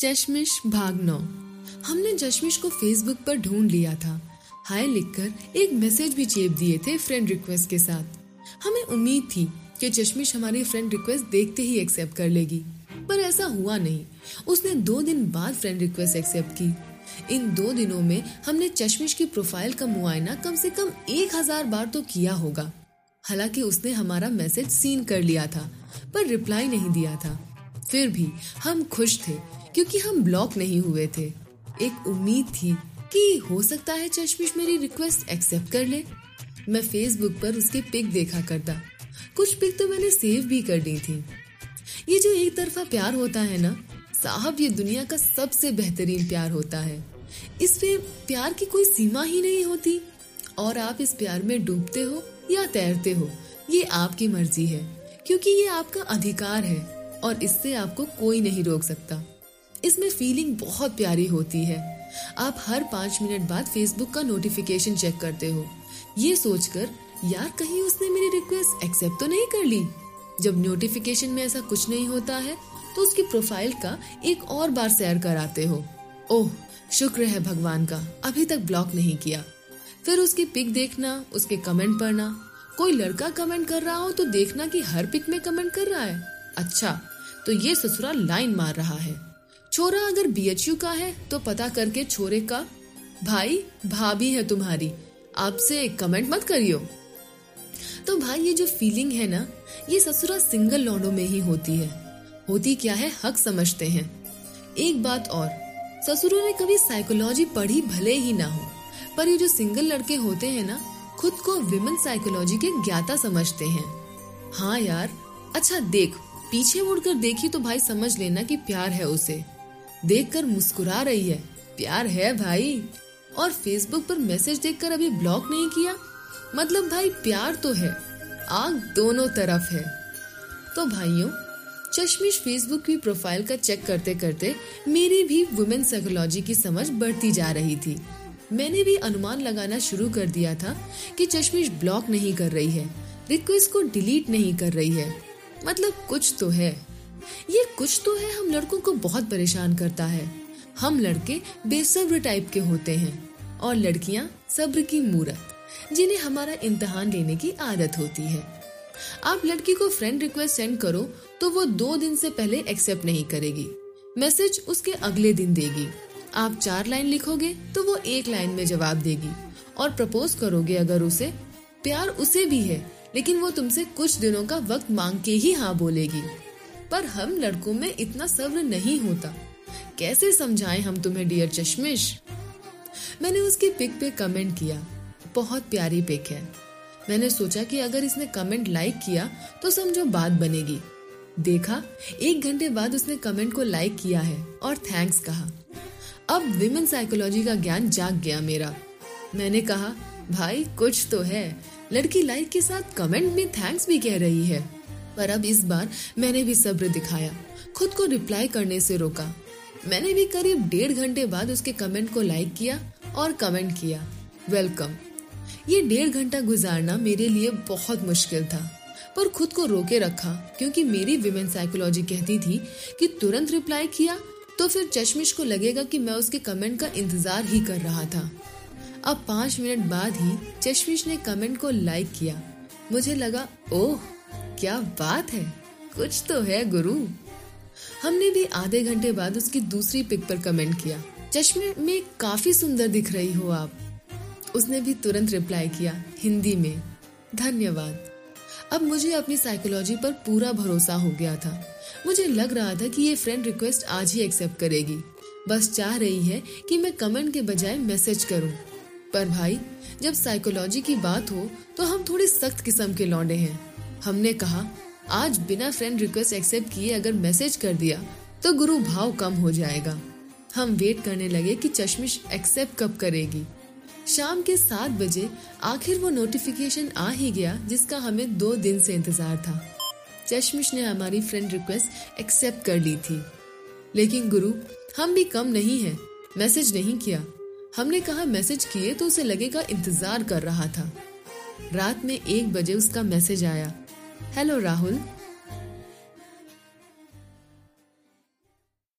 चश्मिश भाग नौ हमने चश्मिश को फेसबुक पर ढूंढ लिया था। हाय लिखकर एक मैसेज भी चेप दिए थे फ्रेंड रिक्वेस्ट के साथ। हमें उम्मीद थी कि चश्मिश हमारी फ्रेंड रिक्वेस्ट देखते ही एक्सेप्ट कर लेगी। पर ऐसा हुआ नहीं। उसने दो दिन बाद फ्रेंड रिक्वेस्ट एक्सेप्ट की। इन दो दिनों में हमने चश्मिश की प्रोफ़ाइल का मुआयना कम से कम एक हज़ार बार तो किया होगा। हालाँकि उसने हमारा मैसेज सीन कर लिया था, पर रिप्लाई नहीं दिया था। फिर भी हम खुश थे, क्योंकि हम ब्लॉक नहीं हुए थे। एक उम्मीद थी कि हो सकता है चश्मिश मेरी रिक्वेस्ट एक्सेप्ट कर ले। मैं फेसबुक पर उसके पिक देखा करता। कुछ पिक तो मैंने सेव भी कर दी थी। ये जो एक तरफा प्यार होता है ना, साहब, ये दुनिया का सबसे बेहतरीन प्यार होता है। इसमें प्यार की कोई सीमा ही नहीं होती। और आप इस प्यार में डूबते हो या तैरते हो, ये आपकी मर्ज़ी है, क्योंकि ये आपका अधिकार है। और इससे आपको कोई नहीं रोक सकता। इसमें फीलिंग बहुत प्यारी होती है। आप हर पाँच मिनट बाद फेसबुक का नोटिफिकेशन चेक करते हो। ये सोचकर, यार, कहीं उसने मेरी रिक्वेस्ट एक्सेप्ट तो नहीं कर ली? जब नोटिफिकेशन में ऐसा कुछ नहीं होता है तो उसकी प्रोफ़ाइल का एक और बार शेयर कराते हो। ओह, शुक्र है भगवान का, अभी तक ब्लॉक नहीं किया। फिर उसकी पिक देखना, उसके कमेंट पढ़ना। कोई लड़का कमेंट कर रहा हो तो देखना कि हर पिक में कमेंट कर रहा है। अच्छा तो ये ससुरा लाइन मार रहा है। छोरा अगर बीएचयू का है तो पता करके छोरे का। भाई, भाभी है तुम्हारी, आपसे कमेंट मत करियो। तो भाई, ये जो फीलिंग है ना, ये ससुरा सिंगल लौंडो में ही होती है। होती क्या है, हक समझते हैं। एक बात और, ससुरों ने कभी साइकोलॉजी पढ़ी भले ही ना हो, पर ये जो सिंगल लड़के होते हैं ना, खुद को विमेन साइकोलॉजी के ज्ञाता समझते हैं। हाँ यार अच्छा देख पीछे मुड़कर देखी तो भाई समझ लेना कि प्यार है उसे। देखकर मुस्कुरा रही है। प्यार है भाई। और फेसबुक पर मैसेज देखकर अभी ब्लॉक नहीं किया? मतलब भाई प्यार तो है। आग दोनों तरफ़ है। तो भाइयों, चश्मिश फेसबुक की प्रोफ़ाइल का चेक करते करते मेरी भी वुमेन साइकोलॉजी की समझ बढ़ती जा रही थी। मैंने भी अनुमान लगाना शुरू कर दिया था कि चश्मिश ब्लॉक नहीं कर रही है। रिक्वेस्ट को डिलीट नहीं कर रही है। मतलब कुछ तो है। ये कुछ तो है हम लड़कों को बहुत परेशान करता है। हम लड़के बेसब्र टाइप के होते हैं और लड़कियाँ सब्र की मूरत, जिन्हें हमारा इम्तहान लेने की आदत होती है। आप लड़की को फ्रेंड रिक्वेस्ट सेंड करो तो वो दो दिन से पहले एक्सेप्ट नहीं करेगी। मैसेज उसके अगले दिन देगी। आप चार लाइन लिखोगे तो वो एक लाइन में जवाब देगी और प्रपोज करोगे अगर उसे। प्यार उसे भी है लेकिन वो तुमसे कुछ दिनों का वक्त मांग के ही हाँ बोलेगी। पर हम लड़कों में इतना सब्र नहीं होता। कैसे समझाएँ हम तुम्हें डियर चश्मिश? मैंने उसकी पिक पे कमेंट किया। बहुत प्यारी पिक है। मैंने सोचा कि अगर इसने कमेंट लाइक किया तो समझो बात बनेगी। देखा, एक घंटे बाद उसने कमेंट को लाइक किया है और थैंक्स कहा। अब विमेन साइकोलॉजी का ज्ञान जाग गया मेरा। मैंने कहा, भाई, कुछ तो है। लड़की लाइक के साथ कमेंट में थैंक्स भी कह रही है। पर अब इस बार मैंने भी सब्र दिखाया। खुद को रिप्लाई करने से रोका। मैंने भी करीब डेढ़ घंटे बाद उसके कमेंट को लाइक किया और कमेंट किया। वेलकम ये डेढ़ घंटा गुजारना मेरे लिए बहुत मुश्किल था। पर खुद को रोके रखा, क्योंकि मेरी विमेन साइकोलॉजी कहती थी कि तुरंत रिप्लाई किया तो फिर चश्मिश को लगेगा कि मैं उसके कमेंट का इंतज़ार ही कर रहा था। अब पाँच मिनट बाद ही चश्मिश ने कमेंट को लाइक किया। मुझे लगा, ओह, क्या बात है? कुछ तो है, गुरु। हमने भी आधे घंटे बाद उसकी दूसरी पिक पर कमेंट किया। चश्मे में काफ़ी सुंदर दिख रही हो आप। उसने भी तुरंत रिप्लाई किया, हिंदी में। धन्यवाद। अब मुझे अपनी साइकोलॉजी पर पूरा भरोसा हो गया था। मुझे लग रहा था कि ये फ्रेंड रिक्वेस्ट आज ही एक्सेप्ट करेगी। बस चाह रही है कि मैं कमेंट के बजाय मैसेज करूँ। पर भाई, जब साइकोलॉजी की बात हो तो हम थोड़े सख्त किस्म के लौंडे हैं। हमने कहा, आज बिना फ्रेंड रिक्वेस्ट एक्सेप्ट किए अगर मैसेज कर दिया तो गुरु भाव कम हो जाएगा। हम वेट करने लगे कि चश्मिश एक्सेप्ट कब करेगी। शाम के सात बजे आखिर वो नोटिफिकेशन आ ही गया, जिसका हमें दो दिन से इंतज़ार था। चश्मिश ने हमारी फ्रेंड रिक्वेस्ट एक्सेप्ट कर ली थी। लेकिन गुरु, हम भी कम नहीं है। मैसेज नहीं किया। हमने कहा मैसेज किए तो उसे लगेगा इंतज़ार कर रहा था। रात में एक बजे उसका मैसेज आया। हेलो राहुल।